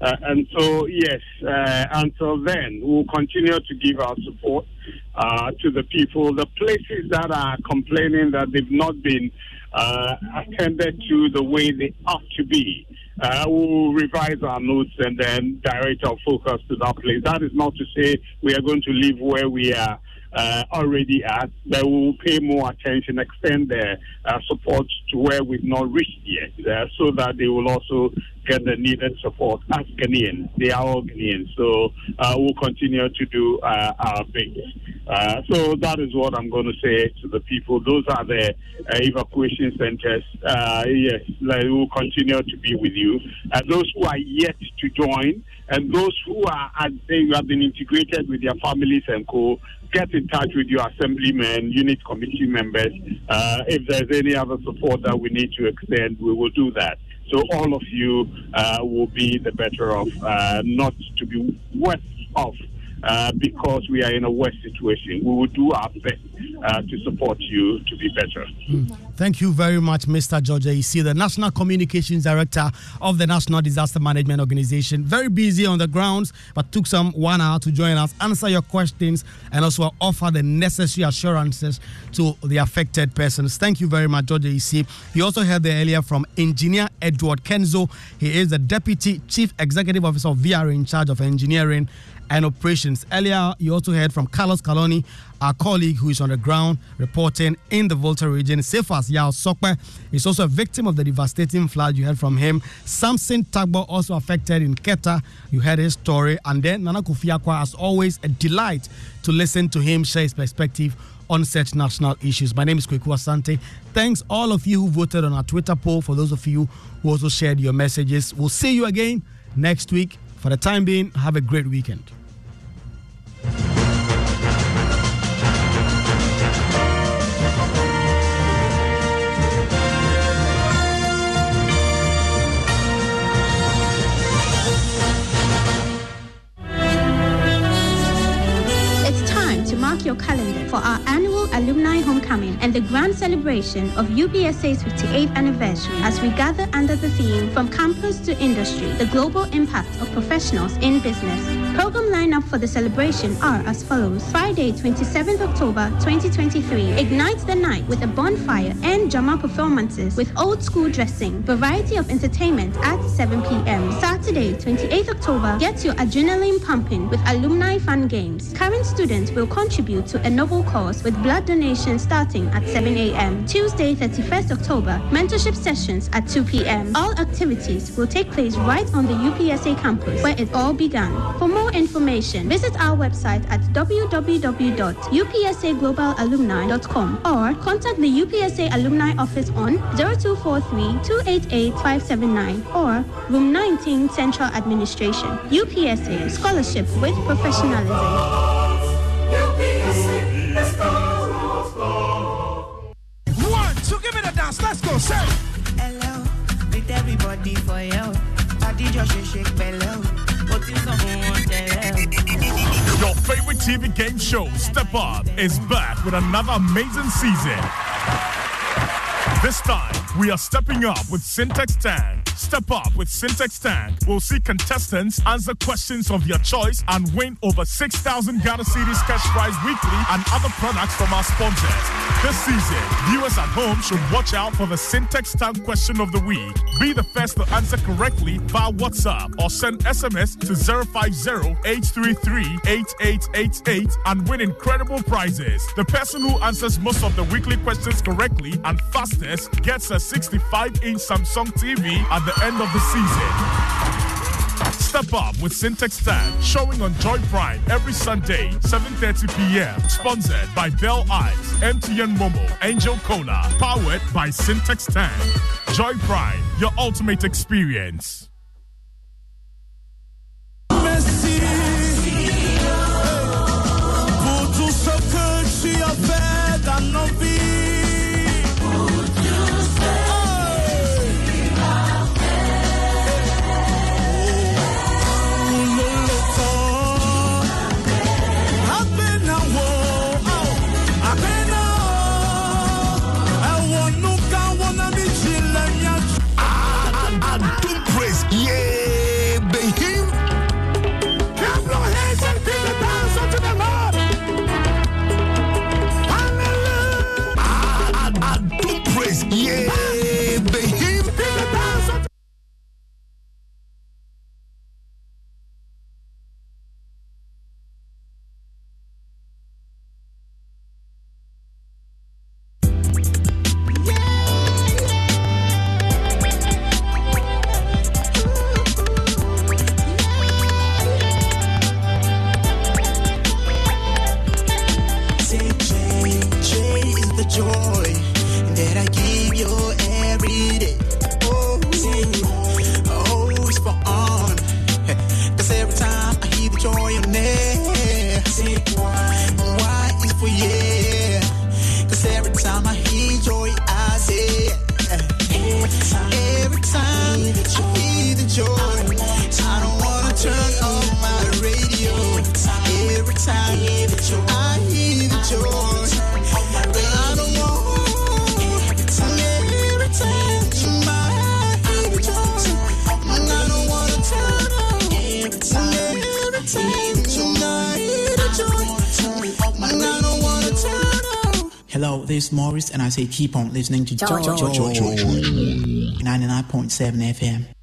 Uh, and so, yes, uh, until then, we'll continue to give our support uh, to the people. The places that are complaining that they've not been uh, attended to the way they ought to be, uh, we'll revise our notes and then direct our focus to that place. That is not to say we are going to leave where we are uh, already at, but we will pay more attention, extend their uh, support to where we've not reached yet, uh, so that they will also get the needed support as Ghanaians. They are all Ghanaians, so uh, we'll continue to do uh, our best. Uh, so that is what I'm going to say to the people. Those are the evacuation centers. yes, like, we'll continue to be with you. those who are yet to join, and those who are, they have been integrated with their families and co, get in touch with your assemblymen, unit committee members. Uh, if there's any other support that we need to extend, we will do that. So all of you uh, will be the better off, uh, not to be worse off uh, because we are in a worse situation. We will do our best uh, to support you to be better. Mm. Thank you very much, Mr. George see the National Communications Director of the National Disaster Management Organization. Very busy on the grounds, but took some one hour to join us, answer your questions, and also offer the necessary assurances to the affected persons. Thank you very much, George see. You also heard earlier from Engineer Edward Kenzo. He is the Deputy Chief Executive Officer of VRA in charge of engineering and operations. Earlier, you also heard from Carlos Calony, our colleague who is on the ground reporting in the Volta region. Cephas Yao Sokpe is also a victim of the devastating flood. You heard from him. Samson Tagbo also affected in Keta. You heard his story. And then Nana Kofiakwa, as always, a delight to listen to him share his perspective on such national issues. My name is Kweku Asante. Thanks all of you who voted on our Twitter poll. For those of you who also shared your messages, we'll see you again next week. For the time being, have a great weekend. Mark your calendar for our annual alumni homecoming and the grand celebration of UPSA's 58th anniversary as we gather under the theme From Campus to Industry, the global impact of professionals in business. Program lineup for the celebration are as follows. Friday, 27th October 2023, ignite the night with a bonfire and drama performances with old school dressing, variety of entertainment at 7 p.m. Saturday, 28th October, get your adrenaline pumping with alumni fun games. Current students will contribute to a noble cause with blood donation starting at 7 a.m. Tuesday, 31st October, mentorship sessions at 2 p.m. All activities will take place right on the UPSA campus where it all began. For more information, visit our website at www.upsaglobalalumni.com or contact the UPSA Alumni Office on 0243 288 579 or Room 19 Central Administration. UPSA Scholarship with Professionalism. Dance. Let's go, say. Hello, with everybody for you. just shake bello. Your favorite TV game show, Step Up, is back with another amazing season. This time, we are stepping up with Syntax Tank Step up with Syntax Tank. We'll see contestants answer questions of your choice and win over 6,000 Ghana Cedis cash prize weekly and other products from our sponsors. This season, viewers at home should watch out for the Syntax Tank question of the week. Be the first to answer correctly via WhatsApp or send SMS to 050-833-8888 and win incredible prizes. The person who answers most of the weekly questions correctly and fastest gets a 65-inch Samsung TV at the end of the season. Step up with Syntax Tan, showing on Joy Prime every Sunday, 7.30 p.m. Sponsored by Bell Eyes, MTN Momo, Angel Cola. Powered by Syntax Tan. Joy Prime, your ultimate experience. and I say keep on listening to George. 99.7 FM.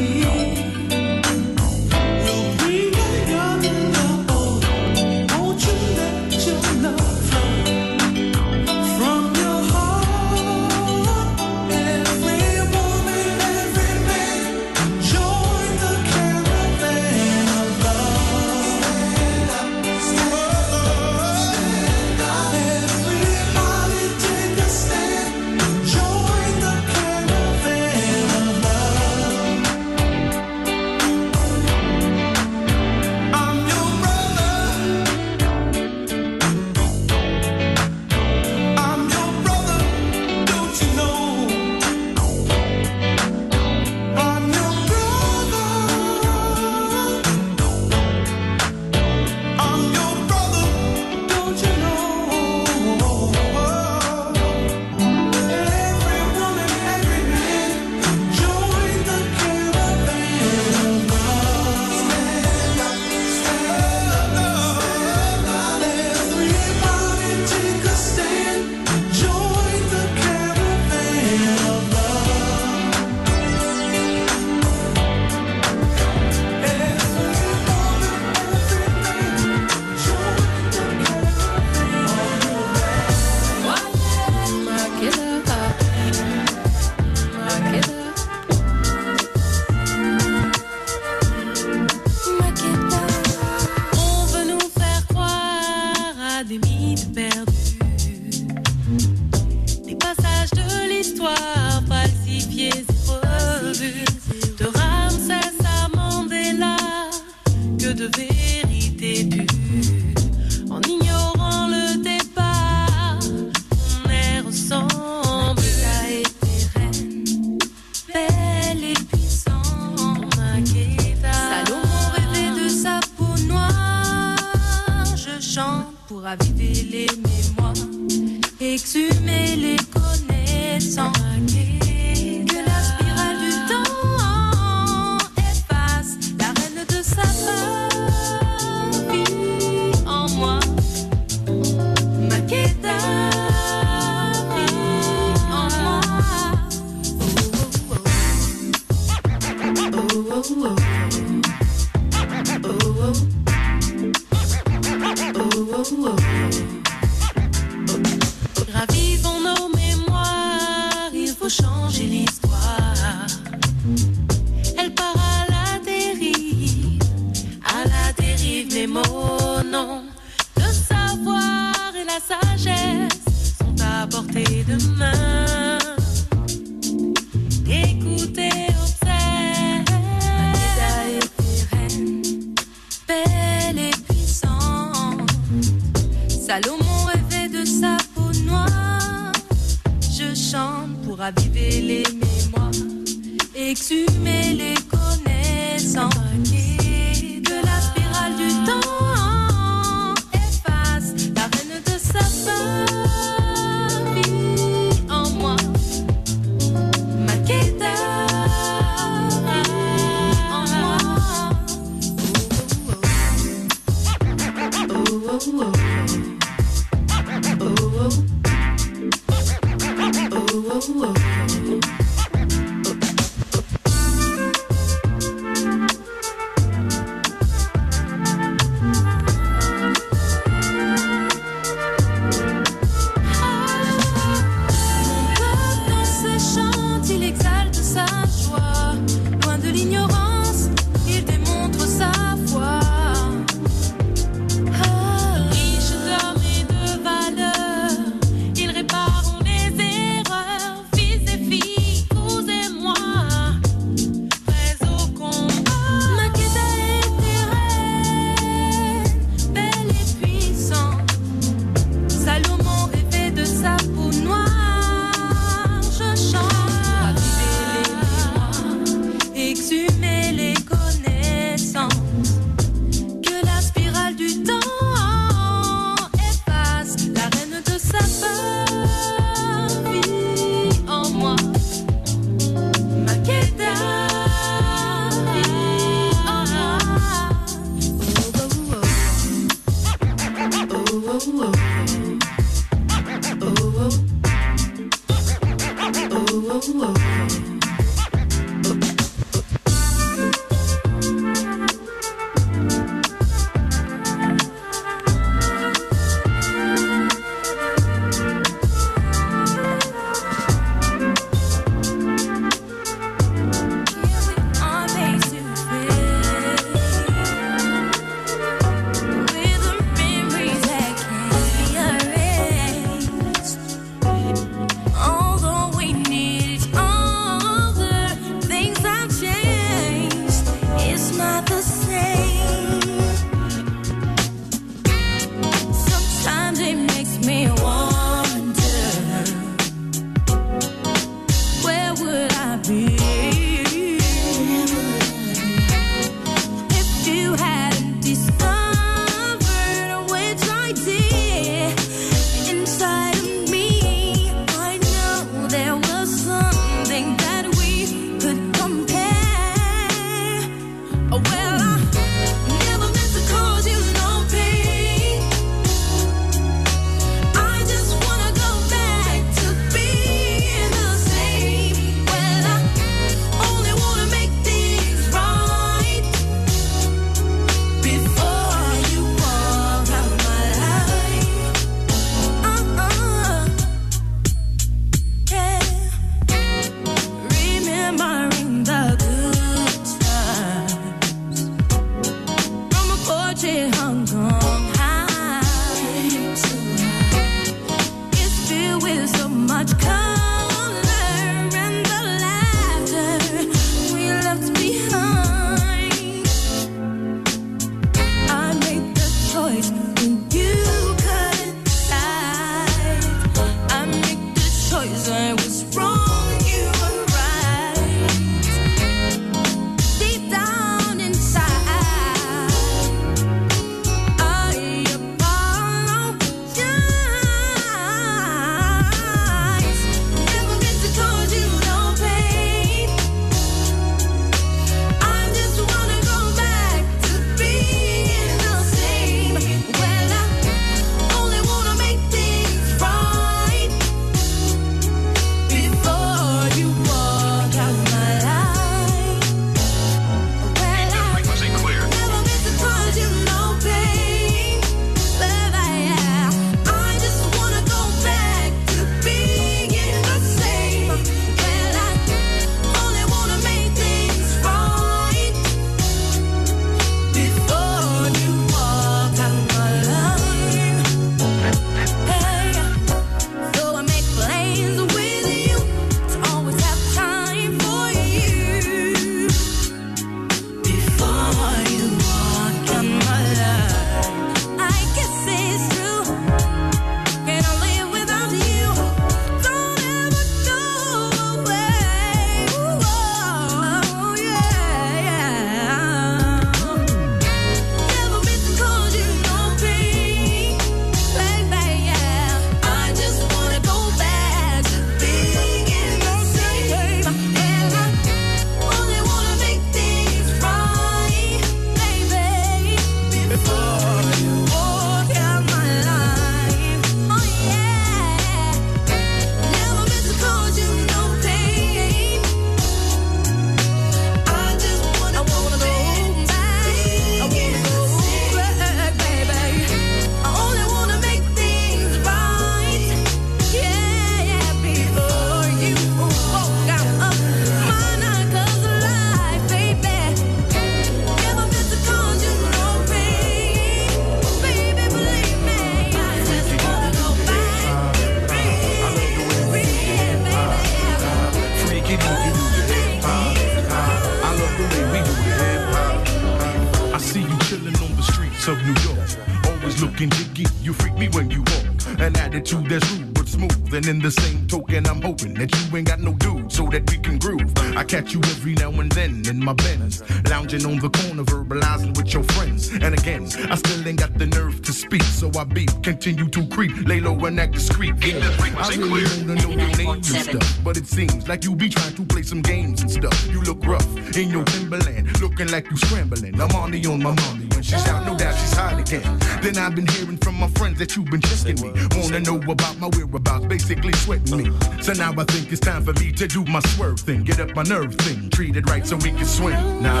My Benz, lounging on the corner, verbalizing with your friends. And again, I still ain't got the nerve to speak, so I beat, continue to creep, lay low and act discreet. Yeah, I really wanna know your name and stuff, but it seems like you be trying to play some games and stuff. You look rough in your Timberland, looking like you scrambling. I'm on the on my mommy when she's out, no doubt she's hot again. Then I've been hearing from my friends that you've been checking me, wanna know about my whereabouts, basically sweating me. So now I think it's time for me to do my swerve thing, get up my nerve thing, treat it right so we can swing. Now,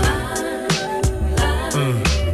uh.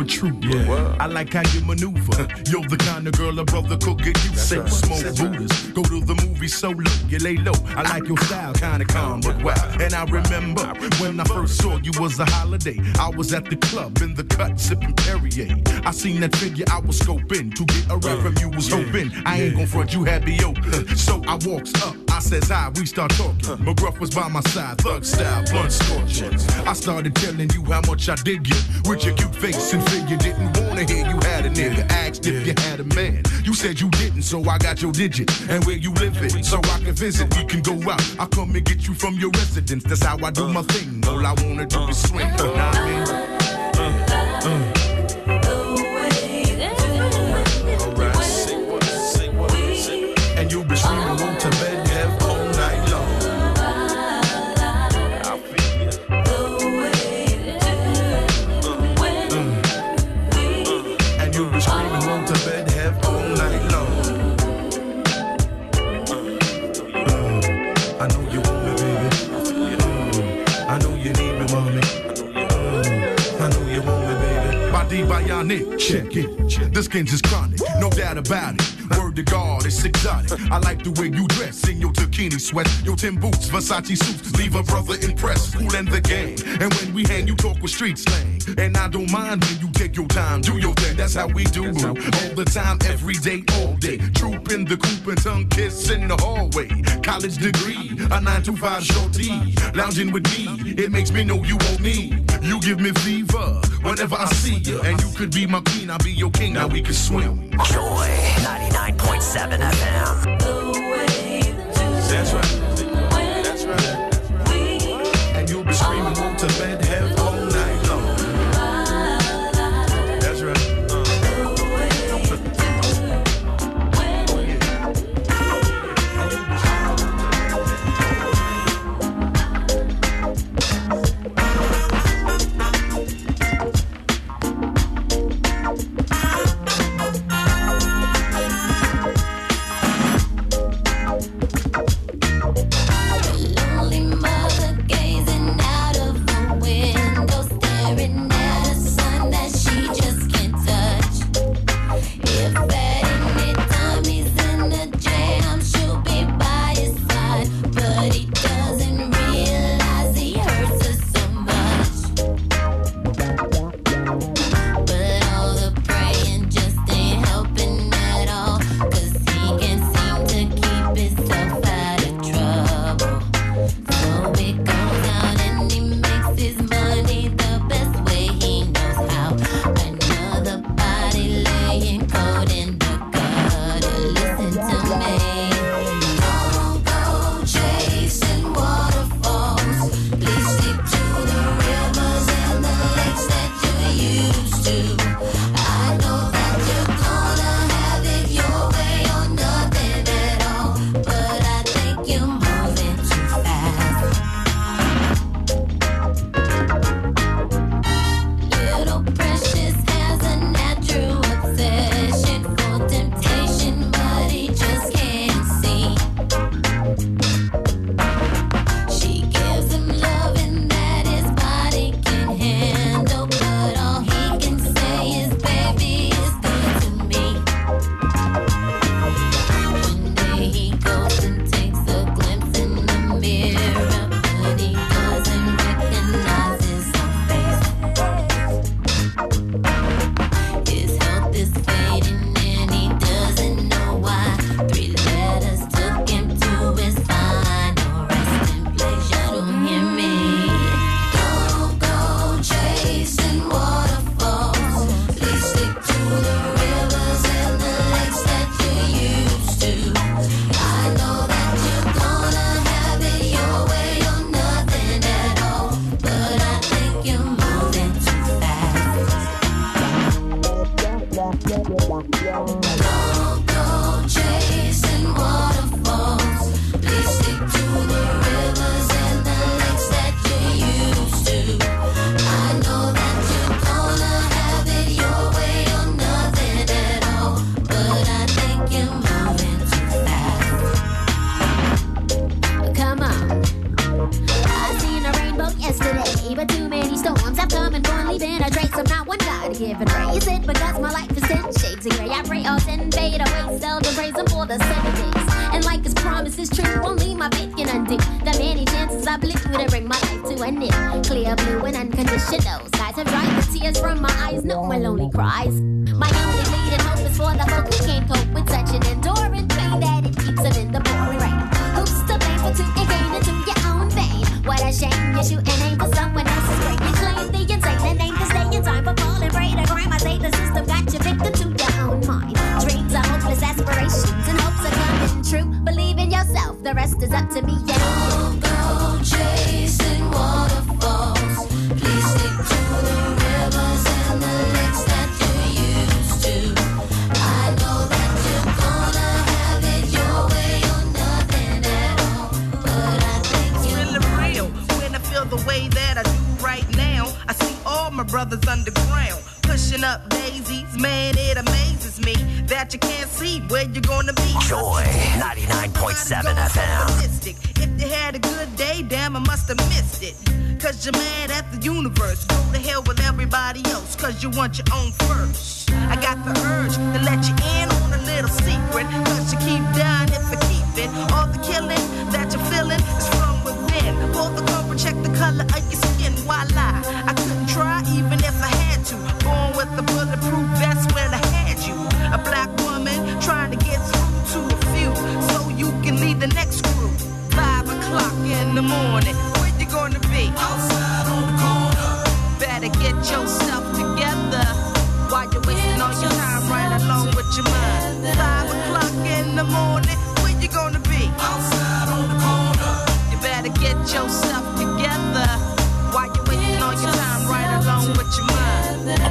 A trooper. Yeah. I like how you maneuver. You're the kind of girl a brother could get you say. Smoke Buddhas, go to the movie solo, you lay low. I like your style, kinda calm but wild. And I remember when I first saw you was a holiday. I was at the club in the cut sipping Perrier. I seen that figure I was scoping to get a rap from you was hoping. I ain't gon' front, you had me open. So I walks up, I says hi, we start talking. McGruff was by my side, thug style, blunt scorching. I started telling you how much I dig you with your cute face and figure didn't wanna hear you had a nigga. Asked if you had a man. You said you didn't, so I got your digit and where you live it, so I can visit. We can go out. I come and get you from your residence. That's how I do my thing. All I wanna do is swing. I mean? Uh, uh. And screaming, want to bed, have all night long. Uh, uh, uh, I know you want me, baby. I know you need me, mommy. Mm. I know you want me, baby. Body bionic, check it. The skin's is chronic, no doubt about it. Word to God, it's exotic. I like the way you dress in your bikini sweat, your Tim boots, Versace suits, leave a brother impressed. Cool and the game. and when we hang, you talk with street slang. And I don't mind when you take your time, do your thing. That's how we do. boo. All the time, every day, all day. Troop in the coop and tongue kiss in the hallway. College degree, a 9 to 5 shorty. Lounging with me, it makes me know you want me. You give me fever whenever I see you. And you could be my queen, I'll be your king. Now we can swim. Joy 99.7 FM. That's right. That's right. And you'll be screaming, want the seven days. And like His promise is true, won't my faith can undo. The many chances I blew to bring my life to an end. Clear blue and unconditional skies have dried the tears from my eyes, no more lonely cries.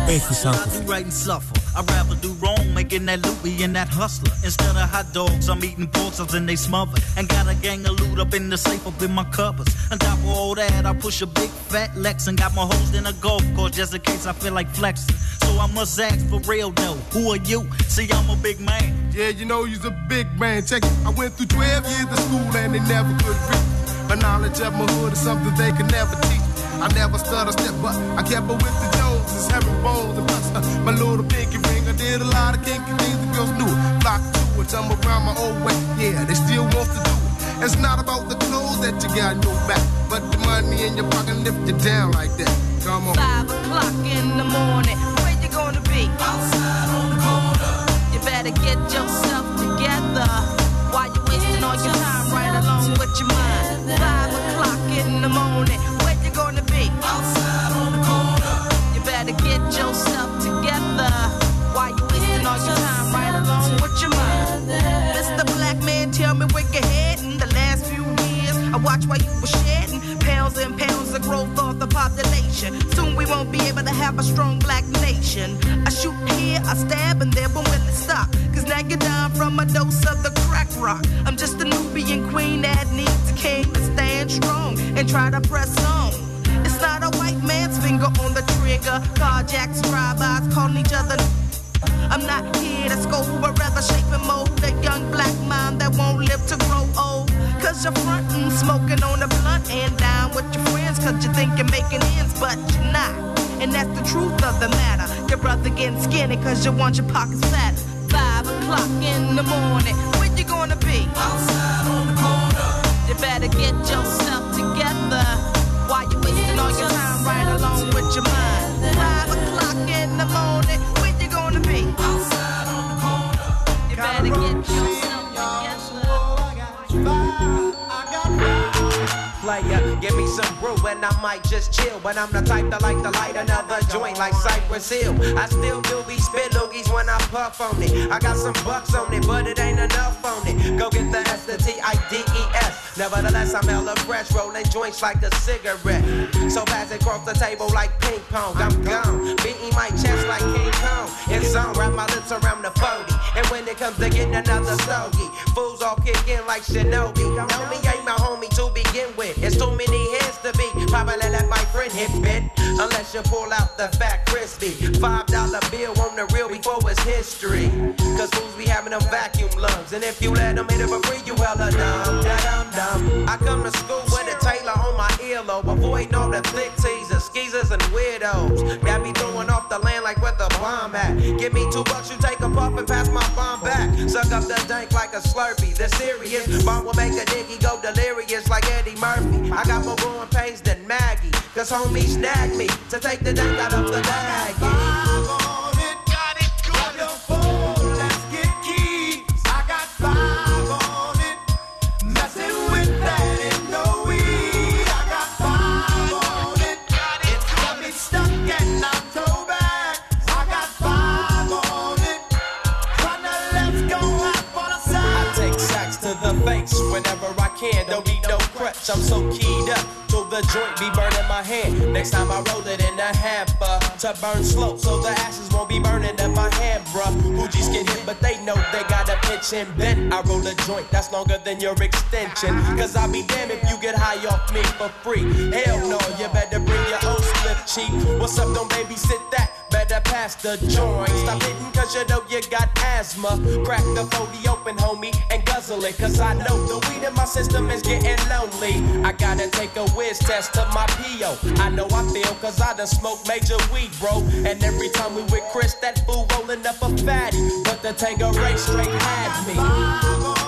Mind. I pay something. right and suffer. I'd rather do wrong, making that loopy and that hustler. Instead of hot dogs, I'm eating pork chops and they smother. And got a gang of loot up in the safe up in my cupboards. On top of all that, I push a big fat Lex and got my hoes in a golf course just in case I feel like flexing. So I must ask for real though, who are you? See, I'm a big man. Yeah, you know you's a big man. Check it. I went through 12 years of school and they never could reach. My knowledge of my hood is something they could never teach. I never stutter step, but I kept up with the Joneses, having bones and plus uh, my little pinky ring. I did a lot of kinky things the girls knew it. Flock to it, I'm around my old way. Yeah, they still want to do it. It's not about the clothes that you got in your back, but the money in your pocket lift you down like that. Come on. Five o'clock in the morning, where you gonna be? Outside on the corner. You better get yourself together. Won't be able to have a strong black nation. I shoot here, I stab, and there, but when it stop. Cause now you're down from a dose of the crack rock. I'm just a Nubian queen that needs a king to stand strong and try to press on. It's not a white man's finger on the trigger. Carjacks, drive-bys, calling each other. I'm not here to scope, but rather shape and mold a young black mind that won't live to grow old. Cause you're frontin', smoking on a blunt and Cause you think you're making ends, but you're not. And that's the truth of the matter. Your brother getting skinny cause you want your pockets fat. Five o'clock in the morning, where you gonna be? Outside on the corner. You better get yourself together. While you wasting all your time right along with your mind. Five o'clock in the morning, where you gonna be? Outside on the corner. You better get yourself fire. Give me some brew and I might just chill. But I'm the type that like to light another joint like Cypress Hill. I still do be spit loogies when I puff on it. I got some bucks on it, but it ain't enough on it. Go get the S, the T, I, D, E, S. Nevertheless, I'm hella fresh, rolling joints like a cigarette. So pass it across the table like ping pong. I'm gone, beating my chest like King Kong. It's on, wrap my lips around the 40. And when it comes to getting another stogie, fools all kick in like Shinobi. Know me ain't my homie to begin with. It's too many heads to be. Probably let my friend hit bit. Unless you pull out the fat crispy. Five dollar bill on the real before it's history. Cause fools be having them vacuum lungs. And if you let them hit it for free, you hella dumb. Da dum dum. I come to school with a Taylor on my earlobe. Avoiding all the thick teasers, skeezers, and weirdos. Got be throwing off the Give me two bucks, you take a puff and pass my bomb back. Suck up the dank like a slurpee. The serious bomb will make a nigga go delirious like Eddie Murphy. I got more growing pains than Maggie. Cause homie snagged me to take the dank out of the bag. Whenever I can. Don't need no crutch, I'm so keyed up. So the joint be burning my hand. Next time I roll it in a hamper to burn slow, so the ashes won't be burning in my hand, bruh. Hoogies get hit, but they know they got a pitch and bent. I roll a joint that's longer than your extension. Cause I'll be damned if you get high off me for free. Hell no, you better bring your own split cheek. What's up, don't babysit that? Better pass the joint. Stop hitting cause you know you got asthma. Crack the 40 open, homie, and guzzle it. Cause I know the weed in my system is getting lonely. I gotta take a whiz test of my PO. I know I feel cause I done smoked major weed, bro. And every time we with Chris, that fool rolling up a fatty. But the Tango Ray straight had me.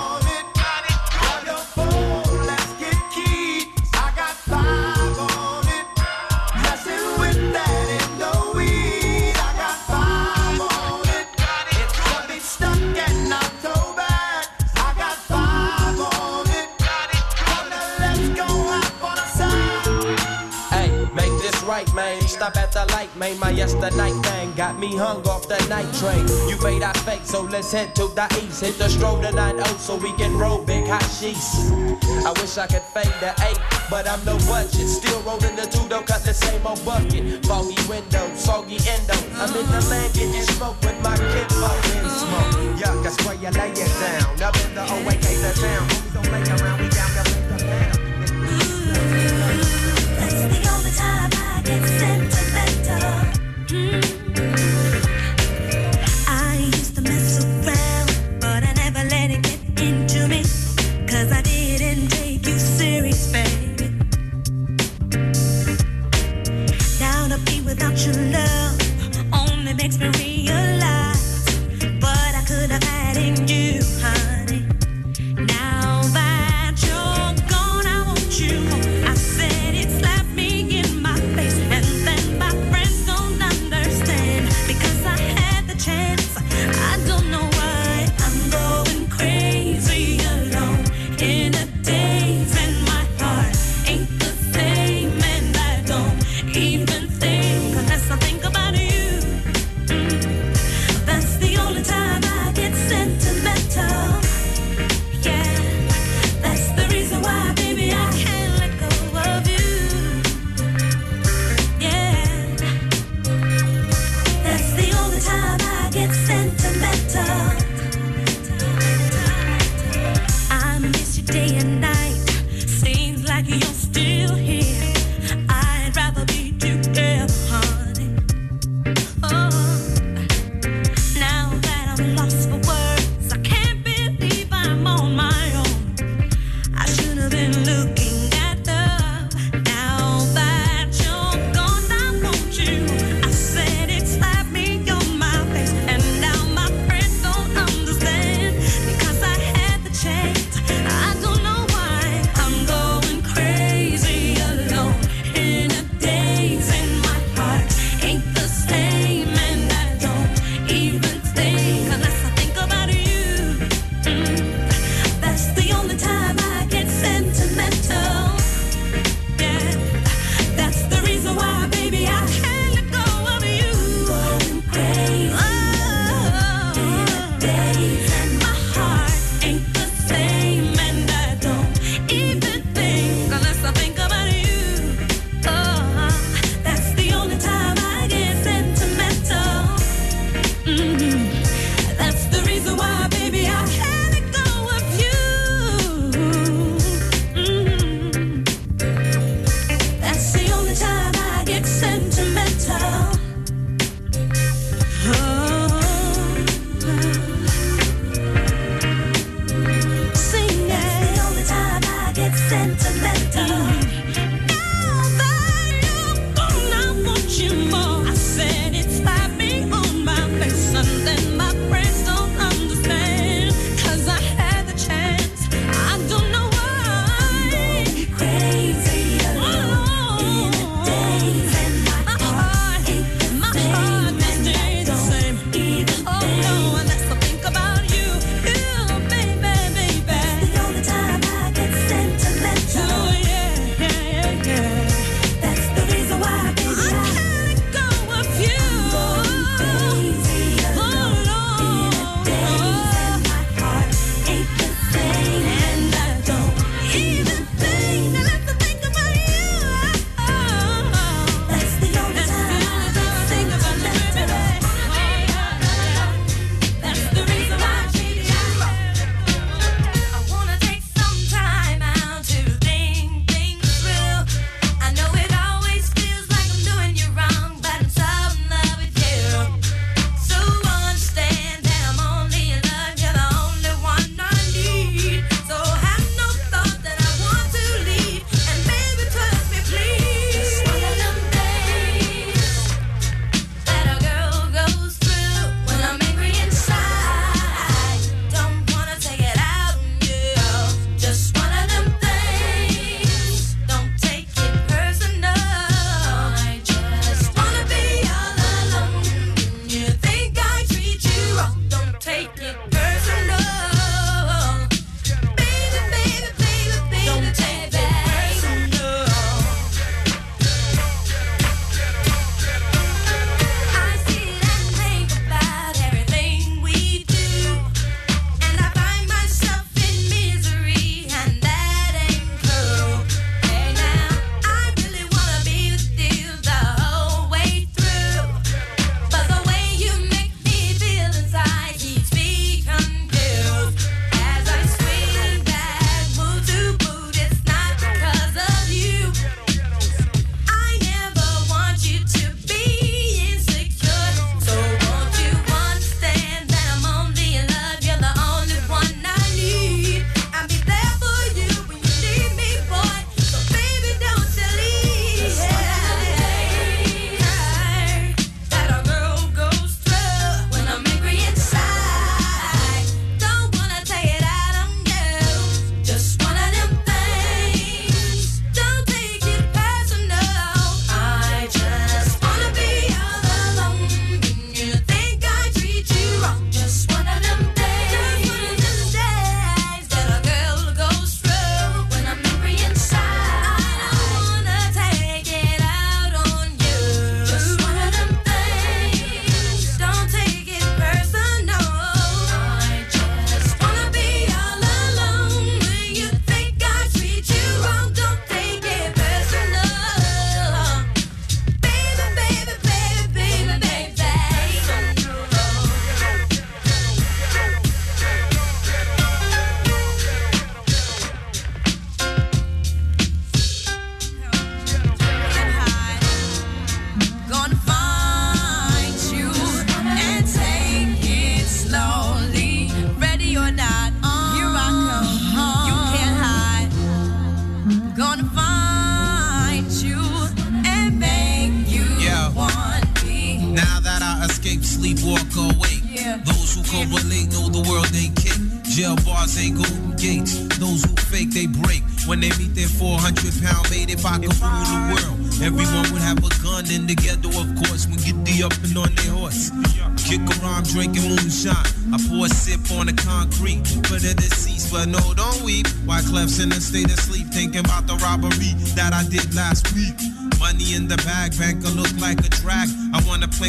Stop at the light, made My yesterday thing got me hung off the night train. You made our fake, so let's head to the east. Hit the stroll to 9 so we can roll big hot sheets. I wish I could fade the 8, but I'm no budget. Still rolling the 2, don't cut the same old bucket. Foggy window, soggy endo. I'm in the land getting smoke with my kid, in smoke. Yuck, that's where you lay it down. Up in the OAK, the town. Don't play around, we down without your love only makes me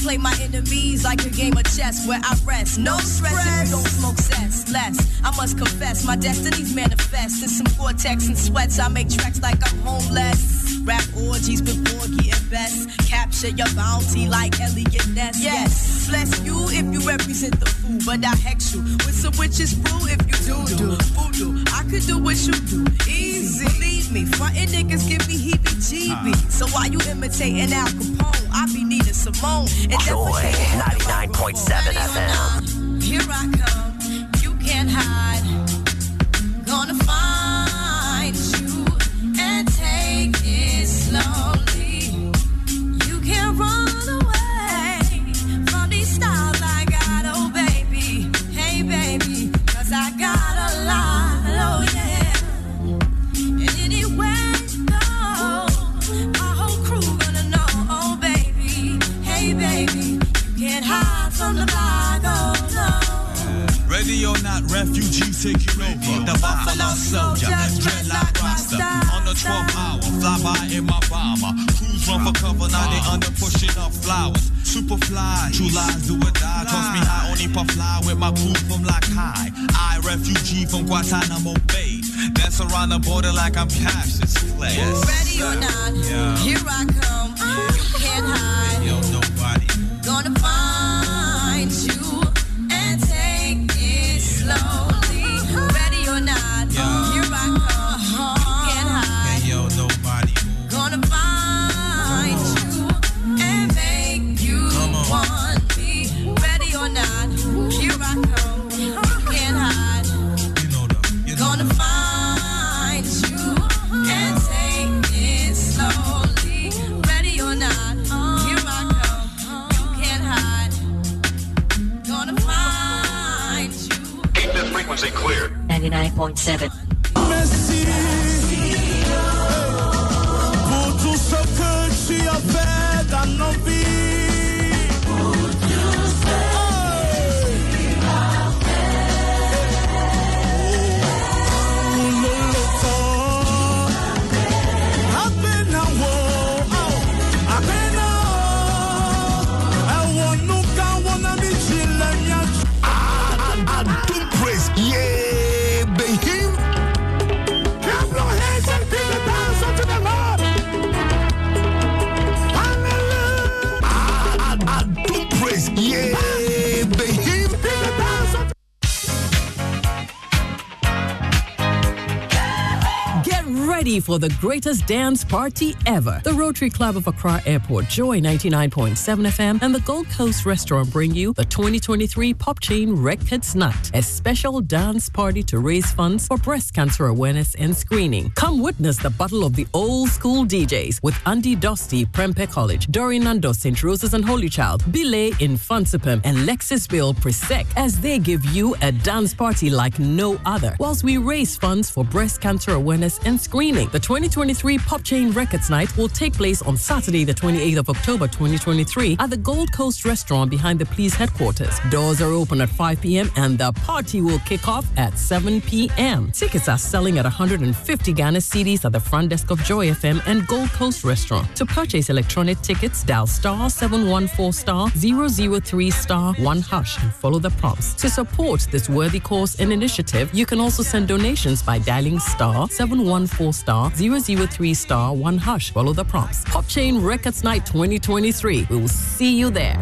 play my enemies like a game of chess where I rest. No stress if you don't smoke cess. Less, I must confess, my destinies manifest. In some vortex and sweats, I make tracks like I'm homeless. Rap orgies with before getting best. Capture your bounty like Eliot Ness. Yes, bless you if you represent the fool, but I hex you with some witches brew if you do do voodoo. I could do what you do, easy. Believe me, frontin' niggas give me heebie-jeebies. Ah. So why you imitating Al Capone? I be needing Simone. And Joy 99.7 FM. here I come, you can't hide. Ready or not, refugees taking over. The Buffalo Soldier, dreadlock roster. On the 12th hour, fly by in my bomber. Crews run for cover, now they uh-huh. under pushing up flowers. Super fly, true lies do or die. Toss me high, only puff fly with my crew from like high. I, refugee from Guantanamo Bay. Dance around the border like I'm Clay. Yes, Ready or not, Yeah. here I come. You can't hide. Yo, nobody. Gonna find 99.7. for the greatest dance party ever. The Rotary Club of Accra Airport, Joy 99.7 FM, and the Gold Coast Restaurant bring you the 2023 Pop Chain Records Night, a special dance party to raise funds for breast cancer awareness and screening. Come witness the battle of the old school DJs with Andy Dosty, Prempeh College, Dorian Nando, St. Roses and Holy Child, Belay in Fansipem, and Lexus Bill Presec as they give you a dance party like no other, whilst we raise funds for breast cancer awareness and screening. The 2023 Pop Chain Records Night will take place on Saturday, the 28th of October 2023 at the Gold Coast Restaurant behind the police headquarters. Doors are open at 5 p.m. and the party will kick off at 7 p.m. Tickets are selling at 150 Ghana cedis at the front desk of Joy FM and Gold Coast Restaurant. To purchase electronic tickets, dial star 714 star 003 star 1 hash and follow the prompts. To support this worthy cause and initiative, you can also send donations by dialing star 714 star star 003 star 1 hush. Follow the prompts. Pop Chain Records Night 2023. We will see you there.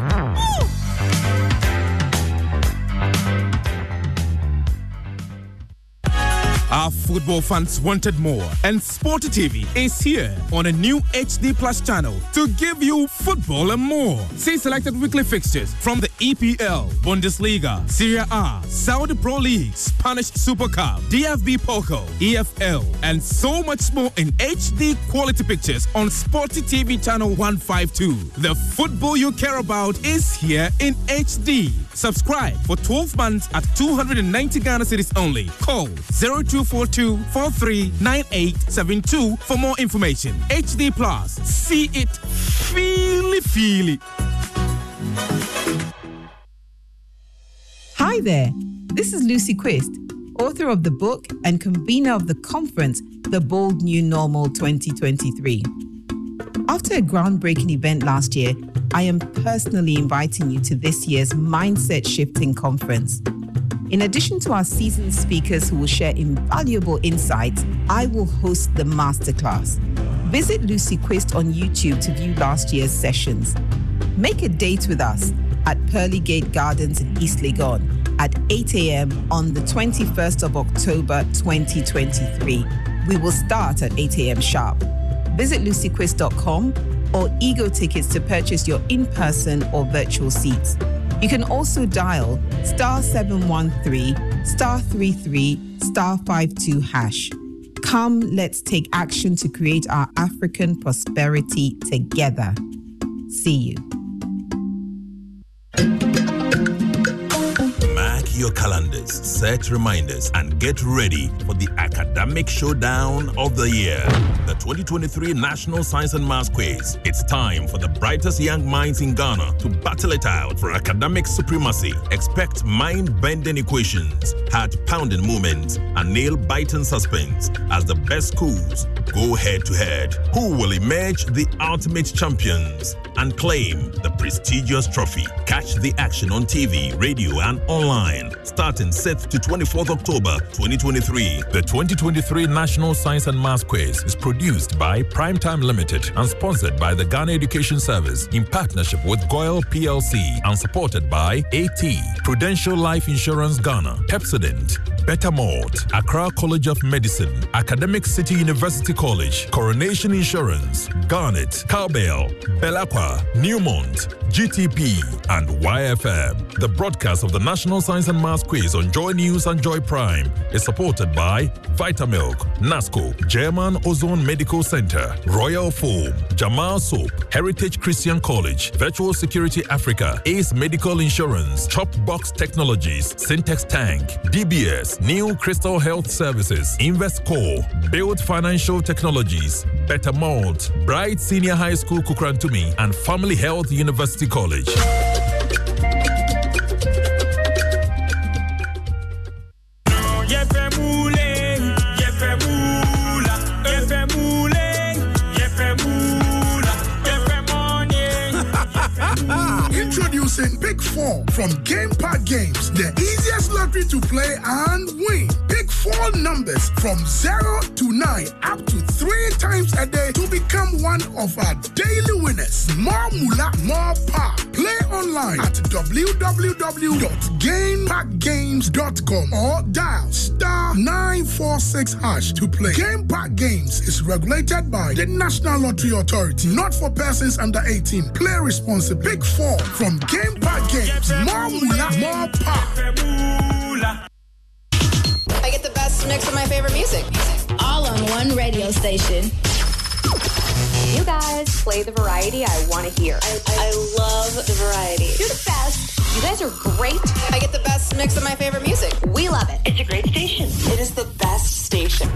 Our football fans wanted more, and Sporty TV is here on a new HD Plus channel to give you football and more. See selected weekly fixtures from the EPL, Bundesliga, Serie A, Saudi Pro League, Spanish Super Cup, DFB Pokal, EFL, and so much more in HD quality pictures on Sporty TV channel 152. The football you care about is here in HD. Subscribe for 12 months at 290 Ghana cedis only. Call 0242 439872 for more information. HD Plus. See it, feel it, feel it. Hi there. This is Lucy Quist, author of the book and convener of the conference, The Bold New Normal 2023. After a groundbreaking event last year, I am personally inviting you to this year's Mindset Shifting Conference. In addition to our seasoned speakers who will share invaluable insights, I will host the masterclass. Visit Lucy Quist on YouTube to view last year's sessions. Make a date with us at Pearly Gate Gardens in East Legon at 8 a.m. on the 21st of October 2023. We will start at 8 a.m. sharp. Visit lucyquist.com or ego tickets to purchase your in-person or virtual seats. You can also dial star 713 star 33 star 52 hash. Come, let's take action to create our African prosperity together. See you. Your calendars, set reminders, and get ready for the academic showdown of the year. The 2023 National Science and Maths Quiz. It's time for the brightest young minds in Ghana to battle it out for academic supremacy. Expect mind bending equations, heart pounding moments, and nail biting suspense as the best schools go head to head. Who will emerge the ultimate champions and claim the prestigious trophy? Catch the action on TV, radio, and online starting 6th to 24th October 2023. The 2023 National Science and Maths Quiz is produced by Primetime Limited and sponsored by the Ghana Education Service in partnership with GOIL PLC and supported by AT, Prudential Life Insurance Ghana, Pepsodent, Better Malt, Accra College of Medicine, Academic City University College, Coronation Insurance, Garnet, Cowbell, Bel-Aqua, Newmont, GTP, and YFM. The broadcast of the National Science and Maths Quiz on Joy News and Joy Prime is supported by Vitamilk, NASCO, German Ozone Medical Center, Royal Foam, Jamal Soap, Heritage Christian College, Virtual Security Africa, Ace Medical Insurance, Chopbox Technologies, Syntex Tank, DBS, New Crystal Health Services, Investcore, Build Financial Technologies, Better Malt, Bright Senior High School Kukrantumi, and Family Health University College. 4 from Game Park Games, the easiest lottery to play and win. Pick four numbers from 0 to 9 up to three times a day to become one of our daily winners. More moolah, more power. Play online at www.gameparkgames.com or dial star 946 hash to play. Game Park Games is regulated by the National Lottery Authority, not for persons under 18. Play responsibly. Pick 4 from Game Park Games. More moolah, more power. I get the best mix of my favorite music. All on one radio station. You guys play the variety I want to hear. I, I love the variety. You're the best. You guys are great. I get the best mix of my favorite music. We love it. It's a great station. It is the best station.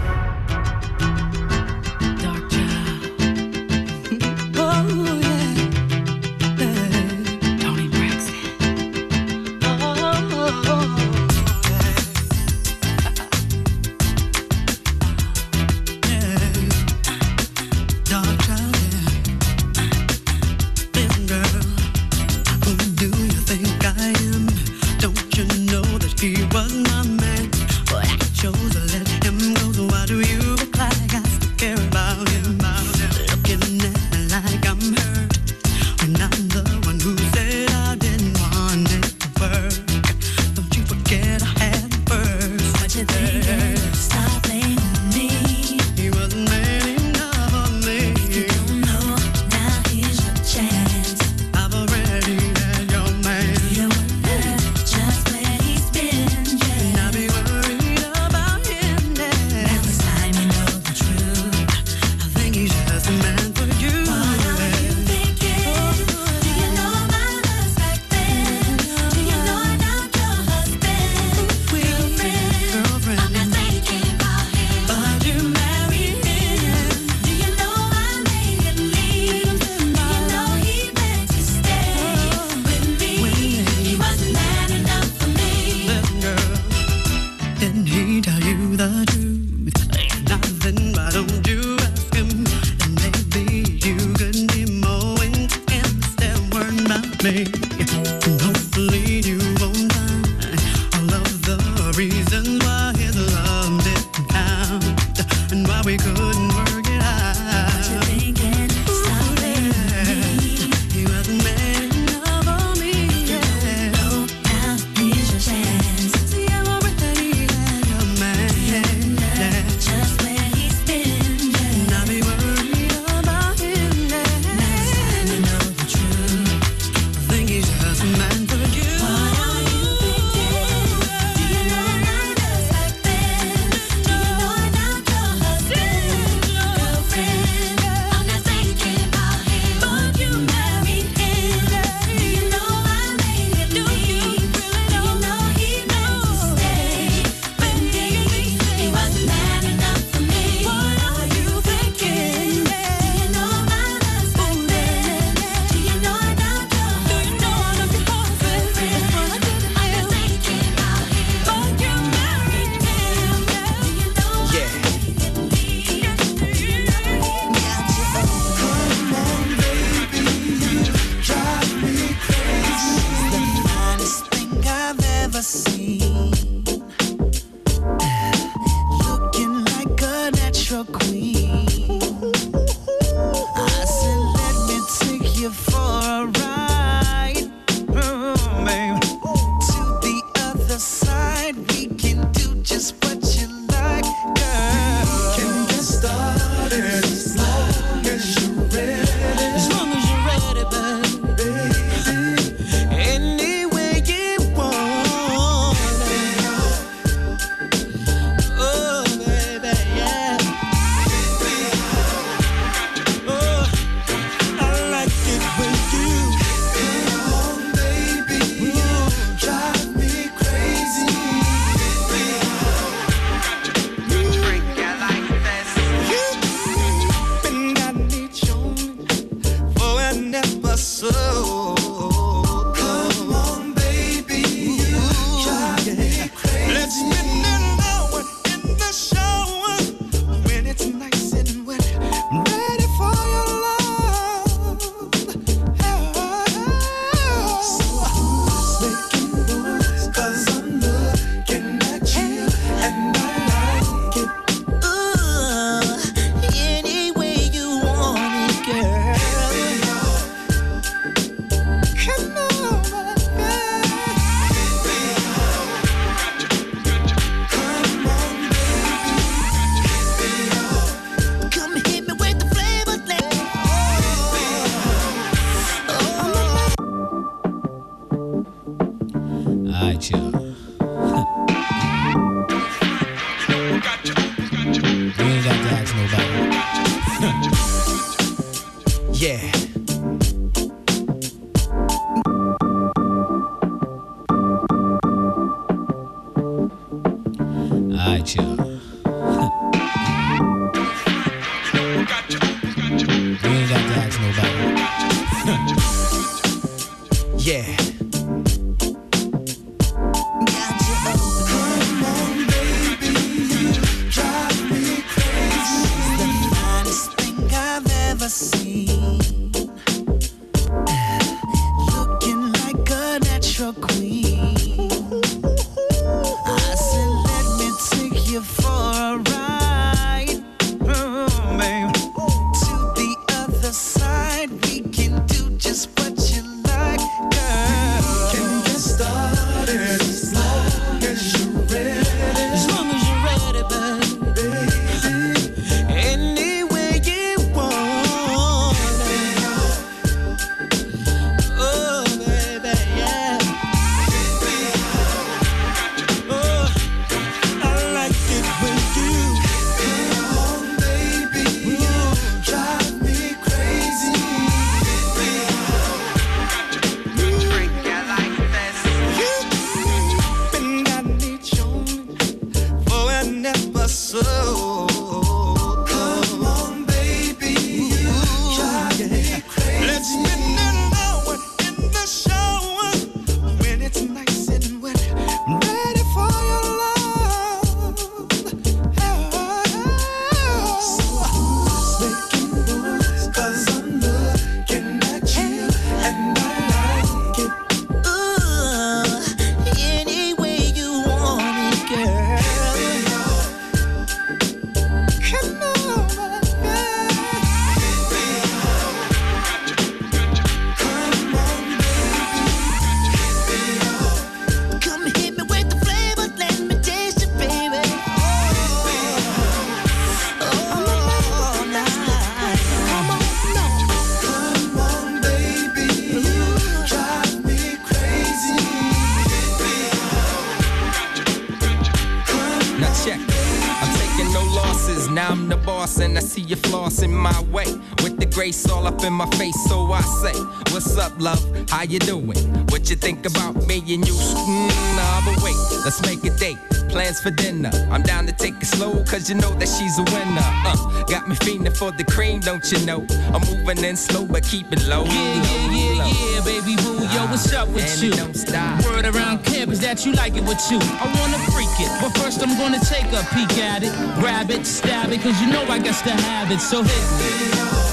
You flossing my way. With the grace all up in my face, so I say, What's up, love? How you doing? What you think about me and you? Mm, nah, but wait, let's make a date. Plans for dinner. I'm down to take it slow, cause you know that she's a winner. Uh, got me fiending for the cream, don't you know? I'm moving in slow, but keep it low. Yeah, yeah, yeah, yeah, baby boo, yo, what's up with And you? don't stop. Word around campus that you like it with you. I wanna freak it, but first I'm gonna take a peek at it, grab it, stab it, cause you know I got to have it. So hit me.